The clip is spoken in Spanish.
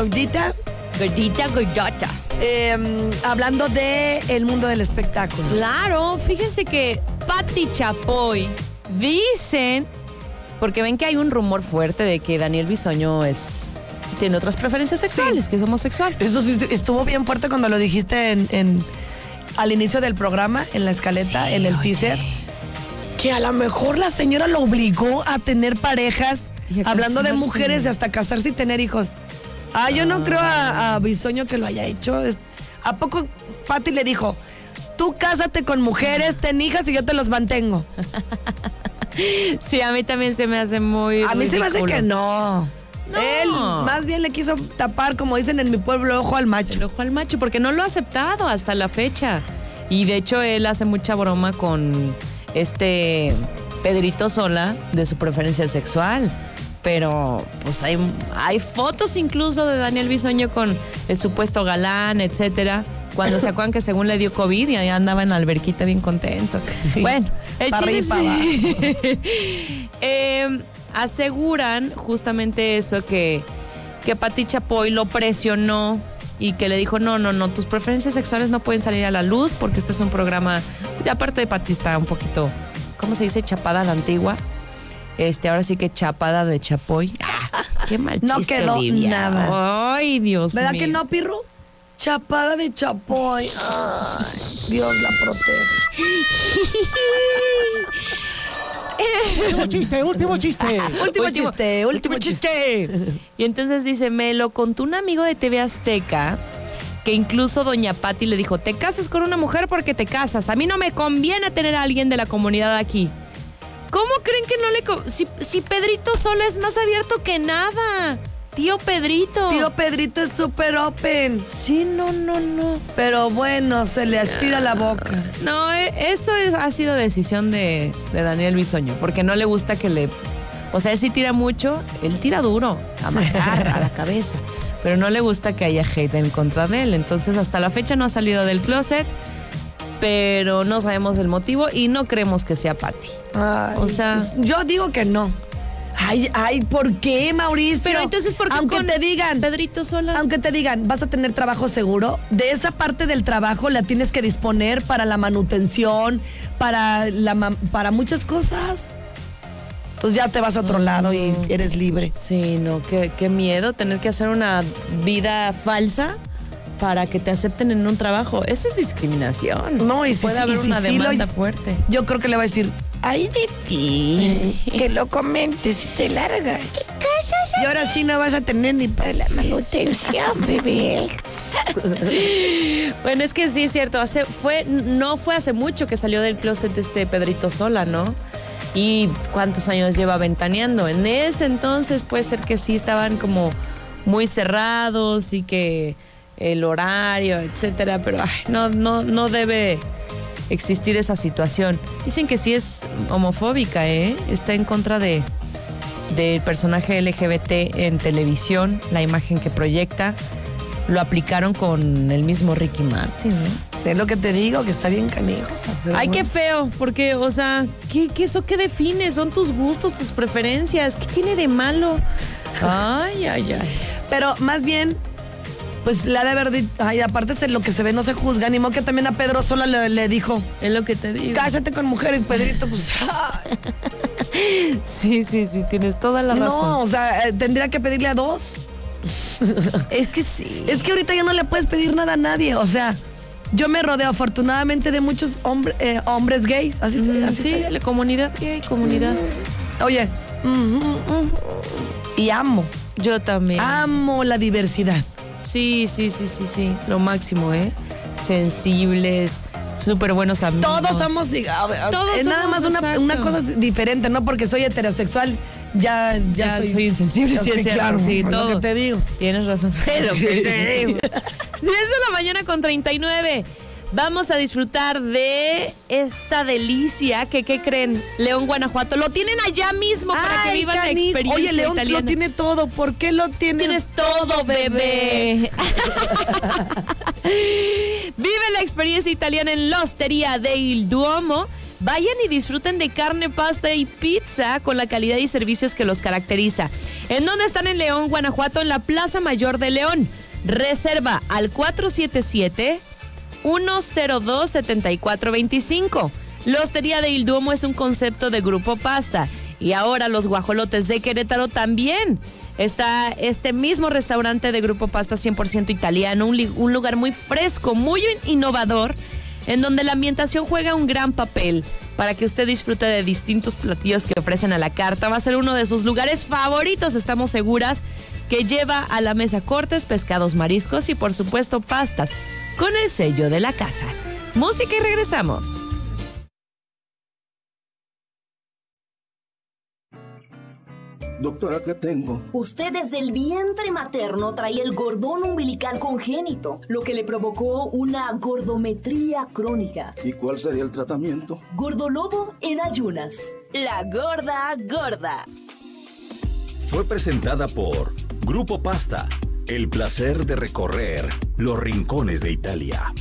gordita. Gordita, gordota. em, hablando de el mundo del espectáculo. Claro, fíjense que Patti Chapoy dicen, porque ven que hay un rumor fuerte de que Daniel Bisoño es tiene otras preferencias sexuales, que es homosexual. Eso sí estuvo bien fuerte cuando lo dijiste en, en- al inicio del programa, en la escaleta, Sí, en el oye. teaser, que a lo mejor la señora lo obligó a tener parejas, hablando de mujeres y hasta casarse y tener hijos. Ah, yo no creo a, a Bisoño que lo haya hecho. Es- ¿A poco Patti le dijo, tú cásate con mujeres, ten hijas y yo te los mantengo? Sí, a mí también se me hace muy A mí se me hace que no. No. Él más bien le quiso tapar, como dicen en mi pueblo, ojo al macho. El ojo al macho, porque no lo ha aceptado hasta la fecha. Y de hecho él hace mucha broma con este Pedrito Sola de su preferencia sexual. Pero pues hay, hay fotos incluso de Daniel Bisoño con el supuesto galán, etcétera. Cuando se acuerdan que según le dio COVID y ahí andaba en la alberquita bien contento. Bueno, el chiste es- Eh, aseguran justamente eso que, que Pati Chapoy lo presionó y que le dijo, no, no, no, tus preferencias sexuales no pueden salir a la luz porque este es un programa, y aparte de Pati está un poquito, ¿cómo se dice? Chapada a la antigua. Este, ahora sí que chapada de Chapoy. Ah, qué mal No chiste, quedó Olivia. nada. Ay, Dios ¿Verdad mío. que no, Pirro? Chapada de Chapoy. Ay, Dios la protege. Último chiste, último chiste. Último, chiste, último chiste. Y entonces dice, me lo contó un amigo de TV Azteca que incluso doña Patti le dijo, te casas con una mujer porque te casas. A mí no me conviene tener a alguien de la comunidad aquí. ¿Cómo creen que no le... co- Si, si Pedrito Sola es más abierto que nada. Tío Pedrito. Tío Pedrito es súper open. Sí, no, no, no. Pero bueno, se le estira la boca. No, e- eso es- ha sido decisión de, de Daniel Bisoño, porque no le gusta que le... O sea, él sí tira mucho, él tira duro, a matar, a la cabeza, pero no le gusta que haya hate en contra de él. Entonces, hasta la fecha no ha salido del closet, pero no sabemos el motivo y no creemos que sea Patty. Ay, O sea- pues, yo digo que no. Ay, ay, ¿por qué, Mauricio? Pero entonces, ¿por qué Aunque con te digan, Pedrito Sola? aunque te digan, vas a tener trabajo seguro, de esa parte del trabajo la tienes que disponer para la manutención, para, la, para muchas cosas. Pues ya te vas a otro lado y eres libre. Sí, no, qué, qué miedo tener que hacer una vida falsa para que te acepten en un trabajo. Eso es discriminación. No, y si- puede y haber si una lo- demanda fuerte. Yo creo que le va a decir, ay de ti, que lo comentes y te largas. Y ahora sí no vas a tener ni para la manutención, bebé. Bueno, es que sí es cierto. Hace, fue, no fue hace mucho que salió del closet este Pedrito Sola, ¿no? Y cuántos años lleva ventaneando. En ese entonces puede ser que sí estaban como muy cerrados y que el horario, etcétera, pero ay, no, no, no debe existir esa situación. Dicen que sí es homofóbica, ¿eh? Está en contra de del personaje LGBT en televisión, la imagen que proyecta. Lo aplicaron con el mismo Ricky Martin, ¿no? Sé lo que te digo, que está bien canijo. Ay, qué feo, porque, o sea, ¿qué, qué eso qué define? Son tus gustos, tus preferencias. ¿Qué tiene de malo? Ay, ay, ay. Pero más bien, pues le ha de haber dicho, ay, aparte de lo que se ve no se juzga, ni modo que también a Pedro sola le, le dijo, Es lo que te digo. cállate con mujeres, Pedrito, pues, Sí, sí, sí, tienes toda la no, razón. o sea, eh, tendría que pedirle a dos. Es que sí. Es que ahorita ya no le puedes pedir nada a nadie, o sea, yo me rodeo afortunadamente de muchos hombre- eh, hombres gays, así se Mm, así sí, estaría. la comunidad gay, comunidad. Oye, ujú, y amo, Yo también. amo la diversidad. Sí, sí, sí, sí, sí. Lo máximo, ¿eh? Sensibles, súper buenos amigos. Todos somos, Todos es nada somos, más una, una cosa diferente, no porque soy heterosexual, ya, ya, Ya soy, insensible, sí, es cierto. claro, sí, es lo todo. que te digo. Tienes razón. Es lo que te digo. 10 de la mañana con 39. Vamos a disfrutar de esta delicia que, ¿qué creen? León, Guanajuato. Lo tienen allá mismo para que vivan la experiencia Oye, León italiana. lo tiene todo. ¿Por qué lo tiene? Tienes todo, bebé. Vive la experiencia italiana en la Hostería del Duomo. Vayan y disfruten de carne, pasta y pizza con la calidad y servicios que los caracteriza. ¿En dónde están en León, Guanajuato? En la Plaza Mayor de León. Reserva al 477 102 7425. La Hostería de Il Duomo es un concepto de Grupo Pasta. Y ahora los guajolotes de Querétaro también. Está este mismo restaurante de Grupo Pasta 100% italiano, un, un lugar muy fresco, muy innovador, en donde la ambientación juega un gran papel para que usted disfrute de distintos platillos que ofrecen a la carta. Va a ser uno de sus lugares favoritos, estamos seguras, que lleva a la mesa cortes, pescados, mariscos y por supuesto pastas, con el sello de la casa. Música y regresamos. Doctora, ¿qué tengo? Usted desde el vientre materno traía el gordón umbilical congénito, lo que le provocó una gordometría crónica. ¿Y cuál sería el tratamiento? Gordolobo en ayunas. La gorda gorda. Fue presentada por Grupo Pasta. El placer de recorrer los rincones de Italia.